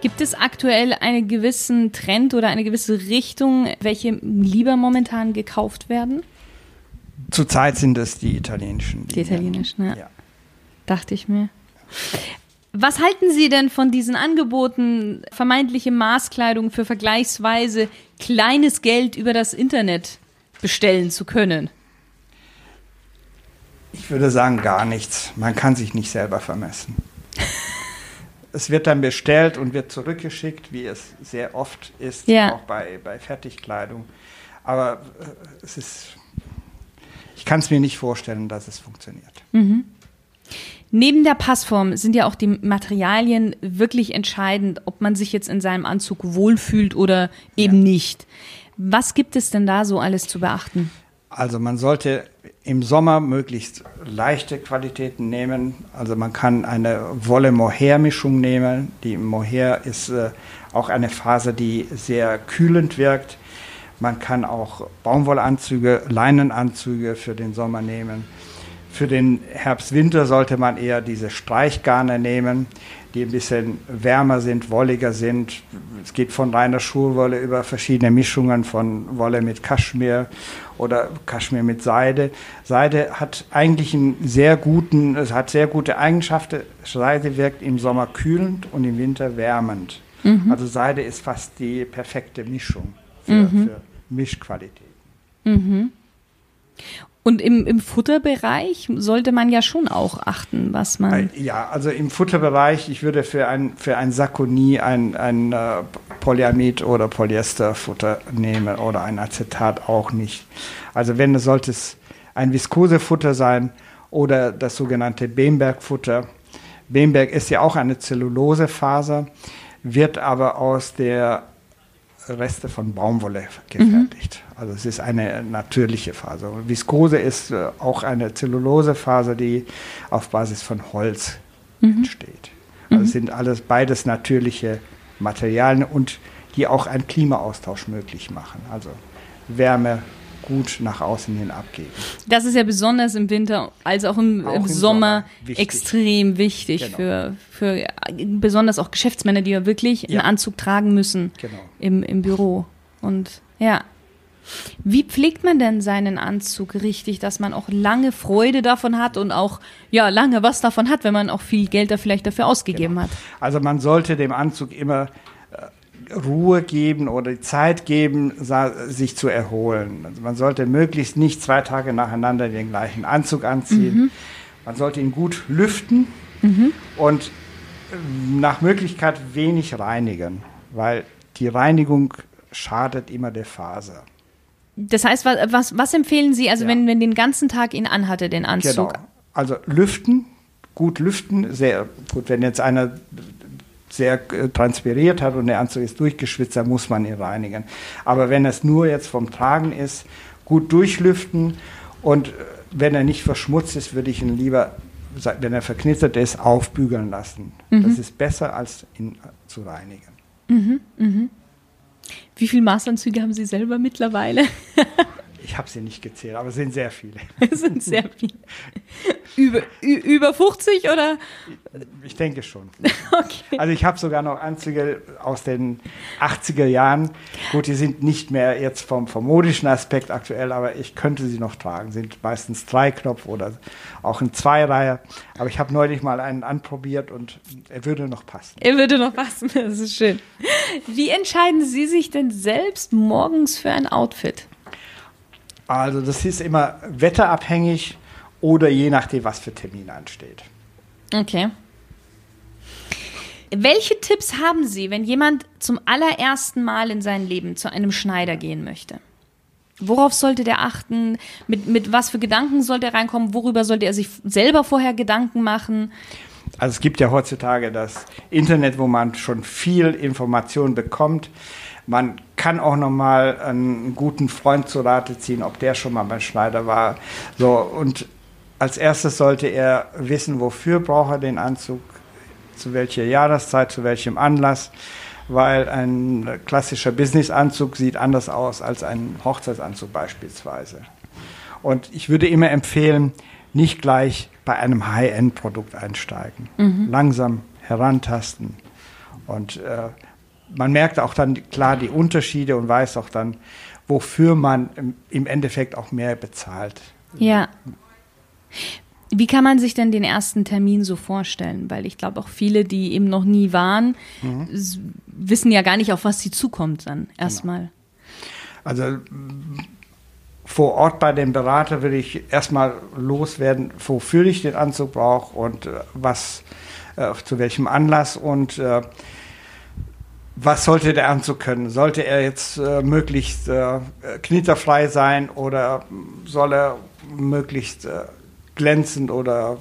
Gibt es aktuell einen gewissen Trend oder eine gewisse Richtung, welche lieber momentan gekauft werden? Zurzeit sind es die italienischen. Die italienischen, ja. ja. Dachte ich mir. Was halten Sie denn von diesen Angeboten, vermeintliche Maßkleidung für vergleichsweise kleines Geld über das Internet bestellen zu können? Ich würde sagen, gar nichts. Man kann sich nicht selber vermessen. Es wird dann bestellt und wird zurückgeschickt, wie es sehr oft ist, ja. auch bei, bei Fertigkleidung. Aber äh, es ist, ich kann es mir nicht vorstellen, dass es funktioniert. Mhm. Neben der Passform sind ja auch die Materialien wirklich entscheidend, ob man sich jetzt in seinem Anzug wohlfühlt oder eben ja. nicht. Was gibt es denn da so alles zu beachten? Also man sollte im Sommer möglichst leichte Qualitäten nehmen. Also man kann eine Wolle-Mohair-Mischung nehmen. Die Mohair ist äh, auch eine Faser, die sehr kühlend wirkt. Man kann auch Baumwollanzüge, Leinenanzüge für den Sommer nehmen. Für den Herbst-Winter sollte man eher diese Streichgarne nehmen, die ein bisschen wärmer sind, wolliger sind. Es geht von reiner Schulwolle über verschiedene Mischungen von Wolle mit Kaschmir oder Kaschmir mit Seide. Seide hat eigentlich einen sehr guten, es hat sehr gute Eigenschaften. Seide wirkt im Sommer kühlend und im Winter wärmend. Mhm. Also Seide ist fast die perfekte Mischung für, mhm. für Mischqualität. Mhm. Und im, im Futterbereich sollte man ja schon auch achten, was man. Äh, ja, also im Futterbereich, ich würde für ein, für ein Sakko nie ein, ein uh, Polyamid oder Polyesterfutter nehmen oder ein Acetat auch nicht. Also wenn sollte es ein Viskosefutter sein oder das sogenannte Bemberg-Futter. Bemberg ist ja auch eine Zellulosefaser, wird aber aus der Reste von Baumwolle gefertigt. Mhm. Also es ist eine natürliche Faser. Viskose ist äh, auch eine Zellulosefaser, die auf Basis von Holz mhm. entsteht. Also es mhm. sind alles beides natürliche Materialien und die auch einen Klimaaustausch möglich machen. Also Wärme, gut nach außen hin abgeben. Das ist ja besonders im Winter als auch im, auch im Sommer, Sommer extrem wichtig genau. für, für besonders auch Geschäftsmänner, die ja wirklich ja. einen Anzug tragen müssen genau. im, im Büro. Und ja. Wie pflegt man denn seinen Anzug richtig, dass man auch lange Freude davon hat und auch ja lange was davon hat, wenn man auch viel Geld da vielleicht dafür ausgegeben genau. hat? Also man sollte dem Anzug immer Ruhe geben oder die Zeit geben, sich zu erholen. Also man sollte möglichst nicht zwei Tage nacheinander den gleichen Anzug anziehen. Mhm. Man sollte ihn gut lüften mhm. und nach Möglichkeit wenig reinigen, weil die Reinigung schadet immer der Faser. Das heißt, was, was, was empfehlen Sie, also ja. wenn, wenn den ganzen Tag ihn anhatte, den Anzug? Genau. Also lüften, gut lüften, sehr gut. Wenn jetzt einer sehr äh, transpiriert hat und der Anzug ist durchgeschwitzt, dann muss man ihn reinigen. Aber wenn es nur jetzt vom Tragen ist, gut durchlüften und äh, wenn er nicht verschmutzt ist, würde ich ihn lieber, wenn er verknittert ist, aufbügeln lassen. Mhm. Das ist besser, als ihn äh, zu reinigen. Mhm, mh. Wie viele Maßanzüge haben Sie selber mittlerweile? Ich habe sie nicht gezählt, aber es sind sehr viele. Es sind sehr viele. Über, über 50 oder? Ich denke schon. Okay. Also ich habe sogar noch Anzüge aus den 80er Jahren. Gut, die sind nicht mehr jetzt vom, vom modischen Aspekt aktuell, aber ich könnte sie noch tragen. Sind meistens Dreiknopf oder auch ein Zweireiher. Aber ich habe neulich mal einen anprobiert und er würde noch passen. Er würde noch passen, das ist schön. Wie entscheiden Sie sich denn selbst morgens für ein Outfit? Also das ist immer wetterabhängig oder je nachdem, was für Termin ansteht. Okay. Welche Tipps haben Sie, wenn jemand zum allerersten Mal in seinem Leben zu einem Schneider gehen möchte? Worauf sollte der achten? Mit, mit was für Gedanken sollte er reinkommen? Worüber sollte er sich selber vorher Gedanken machen? Also es gibt ja heutzutage das Internet, wo man schon viel Information bekommt. Man kann auch noch mal einen guten Freund zu Rate ziehen, ob der schon mal beim Schneider war. So und als erstes sollte er wissen, wofür braucht er den Anzug, zu welcher Jahreszeit, zu welchem Anlass, weil ein klassischer Businessanzug sieht anders aus als ein Hochzeitsanzug beispielsweise. Und ich würde immer empfehlen, nicht gleich bei einem High-End-Produkt einsteigen. Mhm. Langsam herantasten Und äh, man merkt auch dann klar die Unterschiede und weiß auch dann, wofür man im, Endeffekt auch mehr bezahlt. Ja. Wie kann man sich denn den ersten Termin so vorstellen? Weil ich glaube auch viele, die eben noch nie waren, mhm. wissen ja gar nicht, auf was sie zukommt dann genau. erstmal. Genau. Also vor Ort bei dem Berater will ich erstmal loswerden, wofür ich den Anzug brauche und äh, was äh, zu welchem Anlass und äh, was sollte der Anzug können? Sollte er jetzt äh, möglichst äh, knitterfrei sein oder soll er möglichst äh, glänzend oder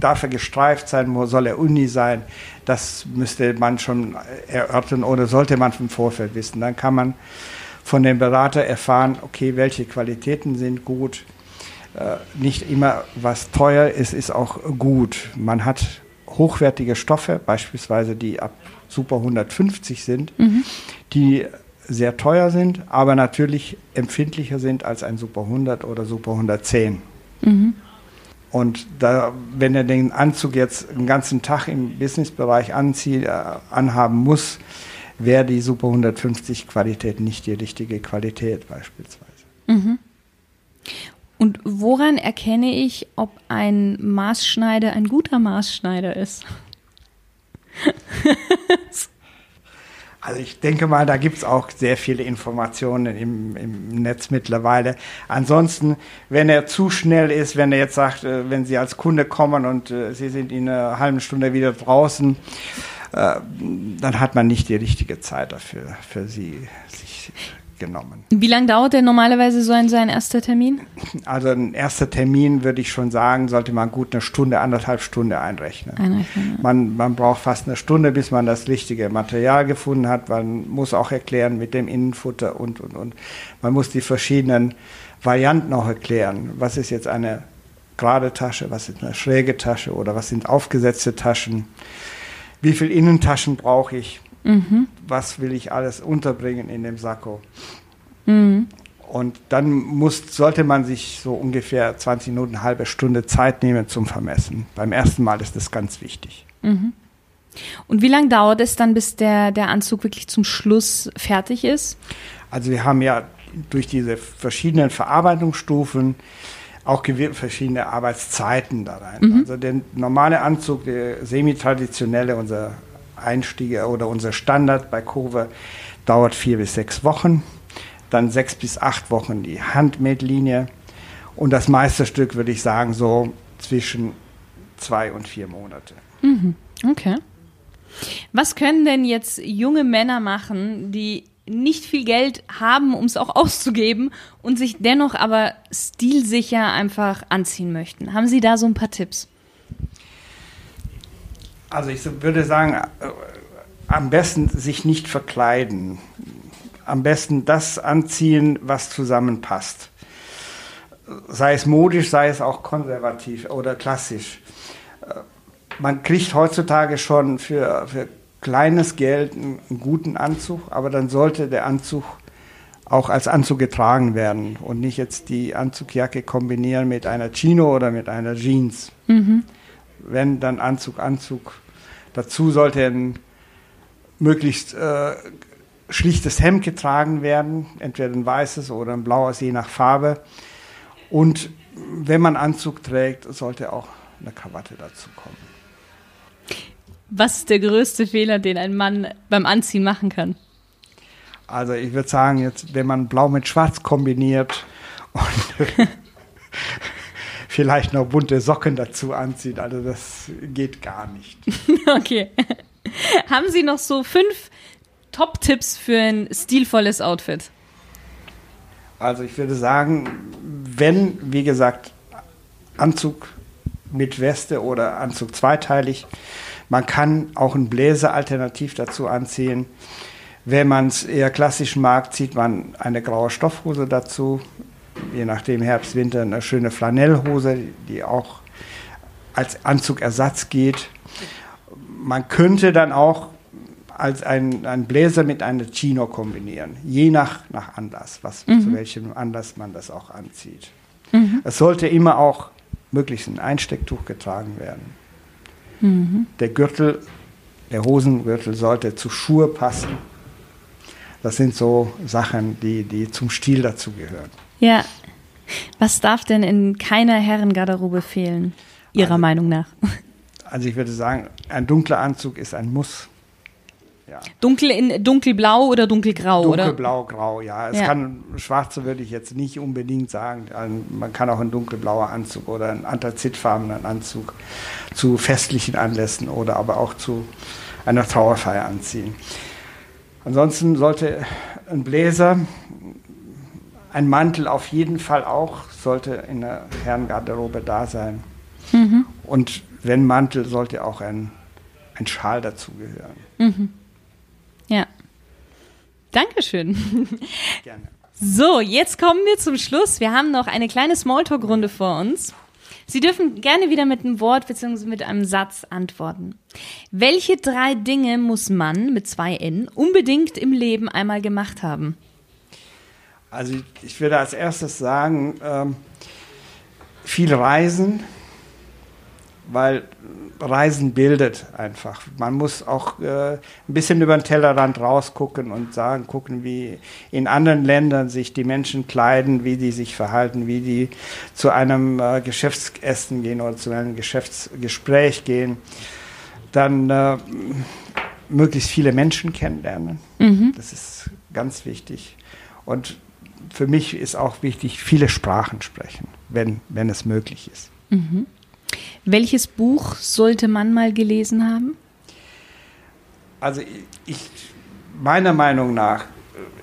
darf er gestreift sein? Soll er uni sein? Das müsste man schon erörtern oder sollte man vom Vorfeld wissen. Dann kann man von dem Berater erfahren, okay, welche Qualitäten sind gut. Äh, nicht immer, was teuer ist, ist auch gut. Man hat hochwertige Stoffe, beispielsweise die ab Super 150 sind, mhm. die sehr teuer sind, aber natürlich empfindlicher sind als ein Super 100 oder Super 110. Mhm. Und da, wenn er den Anzug jetzt einen ganzen Tag im Businessbereich anzieht, äh, anhaben muss, wäre die Super 150 Qualität nicht die richtige Qualität beispielsweise. Mhm. Und woran erkenne ich, ob ein Maßschneider ein guter Maßschneider ist? Also ich denke mal, da gibt es auch sehr viele Informationen im, im, Netz mittlerweile. Ansonsten, wenn er zu schnell ist, wenn er jetzt sagt, äh, wenn Sie als Kunde kommen und äh, Sie sind in einer halben Stunde wieder draußen, äh, dann hat man nicht die richtige Zeit dafür, für sie sich genommen. Wie lange dauert denn normalerweise so ein, so ein erster Termin? Also ein erster Termin, würde ich schon sagen, sollte man gut eine Stunde, anderthalb Stunde einrechnen. einrechnen ja. man, man braucht fast eine Stunde, bis man das richtige Material gefunden hat. Man muss auch erklären mit dem Innenfutter und, und, und. Man muss die verschiedenen Varianten auch erklären. Was ist jetzt eine gerade Tasche, was ist eine schräge Tasche oder was sind aufgesetzte Taschen? wie viele Innentaschen brauche ich, mhm. was will ich alles unterbringen in dem Sakko. Mhm. Und dann muss, sollte man sich so ungefähr 20 Minuten, eine halbe Stunde Zeit nehmen zum Vermessen. Beim ersten Mal ist das ganz wichtig. Mhm. Und wie lange dauert es dann, bis der, der Anzug wirklich zum Schluss fertig ist? Also wir haben ja durch diese verschiedenen Verarbeitungsstufen auch verschiedene Arbeitszeiten da rein. Mhm. Also der normale Anzug, der semi-traditionelle, unser Einstieg oder unser Standard bei Kurve dauert vier bis sechs Wochen. Dann sechs bis acht Wochen die Handmade-Linie. Und das Meisterstück würde ich sagen so zwischen zwei und vier Monate. Mhm. Okay. Was können denn jetzt junge Männer machen, die nicht viel Geld haben, um es auch auszugeben und sich dennoch aber stilsicher einfach anziehen möchten. Haben Sie da so ein paar Tipps? Also ich würde sagen, äh, am besten sich nicht verkleiden. Am besten das anziehen, was zusammenpasst. Sei es modisch, sei es auch konservativ oder klassisch. Äh, man kriegt heutzutage schon für, für kleines Geld einen, guten Anzug, aber dann sollte der Anzug auch als Anzug getragen werden und nicht jetzt die Anzugjacke kombinieren mit einer Chino oder mit einer Jeans. Mhm. Wenn dann Anzug, Anzug. Dazu sollte ein möglichst äh, schlichtes Hemd getragen werden, entweder ein weißes oder ein blaues, je nach Farbe. Und wenn man Anzug trägt, sollte auch eine Krawatte dazu kommen. Was ist der größte Fehler, den ein Mann beim Anziehen machen kann? Also ich würde sagen, jetzt, wenn man Blau mit Schwarz kombiniert und vielleicht noch bunte Socken dazu anzieht, also das geht gar nicht. okay. Haben Sie noch so fünf Top-Tipps für ein stilvolles Outfit? Also ich würde sagen, wenn, wie gesagt, Anzug mit Weste oder Anzug zweiteilig, man kann auch einen Bläser alternativ dazu anziehen. Wenn man es eher klassisch mag, zieht man eine graue Stoffhose dazu. Je nachdem Herbst, Winter eine schöne Flanellhose, die auch als Anzugersatz geht. Man könnte dann auch als ein, ein Bläser mit einer Chino kombinieren, je nach, nach Anlass, was, mhm. zu welchem Anlass man das auch anzieht. Mhm. Es sollte immer auch möglichst ein Einstecktuch getragen werden. Mhm. Der Gürtel Der Hosengürtel sollte zu Schuhe passen. Das sind so Sachen, die, die zum Stil dazugehören. Ja. Was darf denn in keiner Herrengarderobe fehlen, Ihrer also, Meinung nach? Also ich würde sagen, ein dunkler Anzug ist ein Muss. Ja. Dunkel in dunkelblau oder dunkelgrau, Dunkelblau, oder? Dunkelblau, grau, ja. Es ja. kann schwarze würde ich jetzt nicht unbedingt sagen. Man kann auch ein dunkelblauer Anzug oder ein anthrazitfarbenen Anzug zu festlichen Anlässen oder aber auch zu einer Trauerfeier anziehen. Ansonsten sollte ein Bläser, ein Mantel auf jeden Fall auch, sollte in der Herrengarderobe da sein. Mhm. Und wenn Mantel, sollte auch ein, ein Schal dazugehören. Mhm. Ja. Dankeschön. Gerne. So, jetzt kommen wir zum Schluss. Wir haben noch eine kleine Smalltalk-Runde vor uns. Sie dürfen gerne wieder mit einem Wort bzw. mit einem Satz antworten. Welche drei Dinge muss man mit zwei N unbedingt im Leben einmal gemacht haben? Also ich würde als erstes sagen, ähm, viel reisen, weil Reisen bildet einfach. Man muss auch äh, ein bisschen über den Tellerrand rausgucken und sagen, gucken, wie in anderen Ländern sich die Menschen kleiden, wie die sich verhalten, wie die zu einem äh, Geschäftsessen gehen oder zu einem Geschäftsgespräch gehen. Dann äh, möglichst viele Menschen kennenlernen. Mhm. Das ist ganz wichtig. Und für mich ist auch wichtig, viele Sprachen sprechen, wenn, wenn es möglich ist. Mhm. Welches Buch sollte man mal gelesen haben? Also ich, meiner Meinung nach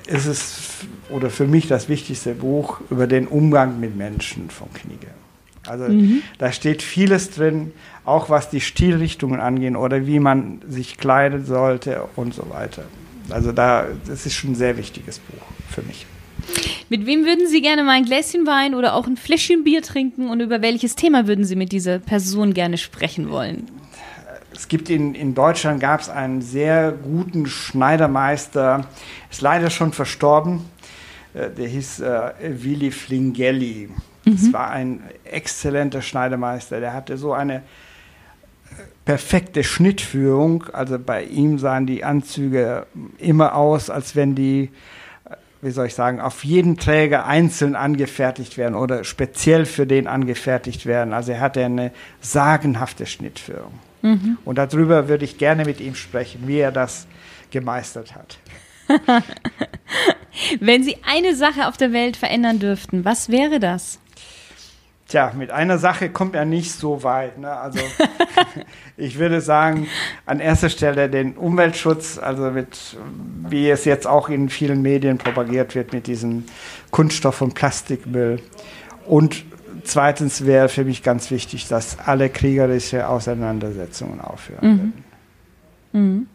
ist es oder für mich das wichtigste Buch über den Umgang mit Menschen von Knigge. Also mhm. da steht vieles drin, auch was die Stilrichtungen angeht oder wie man sich kleiden sollte und so weiter. Also da, das ist schon ein sehr wichtiges Buch für mich. Mit wem würden Sie gerne mal ein Gläschen Wein oder auch ein Fläschchen Bier trinken und über welches Thema würden Sie mit dieser Person gerne sprechen wollen? Es gibt in, in Deutschland gab es einen sehr guten Schneidermeister, ist leider schon verstorben. Äh, der hieß äh, Willi Flingelli. Mhm. Das war ein exzellenter Schneidermeister. Der hatte so eine äh, perfekte Schnittführung. Also bei ihm sahen die Anzüge immer aus, als wenn die wie soll ich sagen, auf jeden Träger einzeln angefertigt werden oder speziell für den angefertigt werden. Also er hatte eine sagenhafte Schnittführung. Mhm. Und darüber würde ich gerne mit ihm sprechen, wie er das gemeistert hat. Wenn Sie eine Sache auf der Welt verändern dürften, was wäre das? Tja, mit einer Sache kommt er nicht so weit. Ne? Also ich würde sagen, an erster Stelle den Umweltschutz, also mit, wie es jetzt auch in vielen Medien propagiert wird, mit diesem Kunststoff- und Plastikmüll. Und zweitens wäre für mich ganz wichtig, dass alle kriegerische Auseinandersetzungen aufhören mhm. Mhm.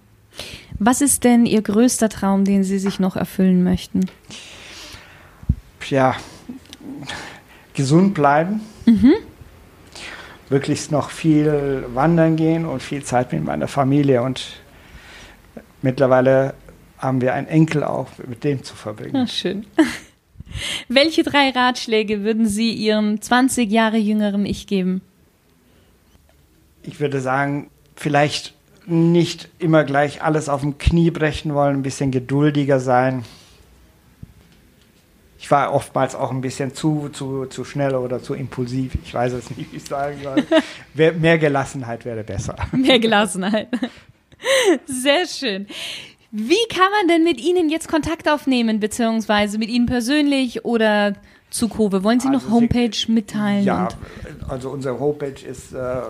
Was ist denn Ihr größter Traum, den Sie sich noch erfüllen möchten? Ja, gesund bleiben. Mhm. Wirklich noch viel wandern gehen und viel Zeit mit meiner Familie. Und mittlerweile haben wir einen Enkel auch, mit dem zu verbringen. Ach, schön. Welche drei Ratschläge würden Sie Ihrem 20 Jahre jüngeren Ich geben? Ich würde sagen, vielleicht nicht immer gleich alles auf dem Knie brechen wollen, ein bisschen geduldiger sein ich war oftmals auch ein bisschen zu, zu, zu schnell oder zu impulsiv. Ich weiß es nicht, wie ich sagen soll. Mehr Gelassenheit wäre besser. Mehr Gelassenheit. Sehr schön. Wie kann man denn mit Ihnen jetzt Kontakt aufnehmen, beziehungsweise mit Ihnen persönlich oder zu Kove? Wollen Sie also noch Homepage Sie, mitteilen? Ja, also unsere Homepage ist äh,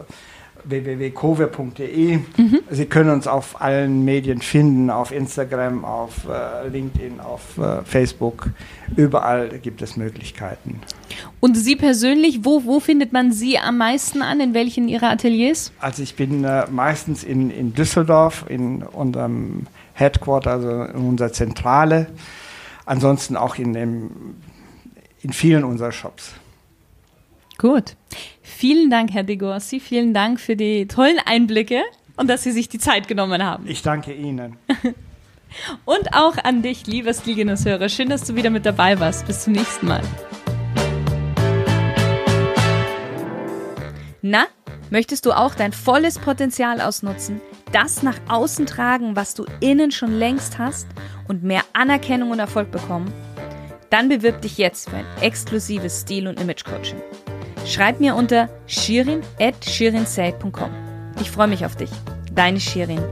www.kowe.de. Mhm. Sie können uns auf allen Medien finden, auf Instagram, auf äh, LinkedIn, auf äh, Facebook. Überall gibt es Möglichkeiten. Und Sie persönlich, wo, wo findet man Sie am meisten an? In welchen Ihrer Ateliers? Also ich bin äh, meistens in, in Düsseldorf, in unserem Headquarter, also in unserer Zentrale. Ansonsten auch in, dem, in vielen unserer Shops. Gut. Vielen Dank, Herr de Gorsi. Vielen Dank für die tollen Einblicke und dass Sie sich die Zeit genommen haben. Ich danke Ihnen. und auch an dich, lieber Stilgenusshörer. Schön, dass du wieder mit dabei warst. Bis zum nächsten Mal. Na, möchtest du auch dein volles Potenzial ausnutzen, das nach außen tragen, was du innen schon längst hast und mehr Anerkennung und Erfolg bekommen? Dann bewirb dich jetzt für ein exklusives Stil- und Image-Coaching. Schreib mir unter shirin.shirinsei.com. Ich freue mich auf dich. Deine Shirin.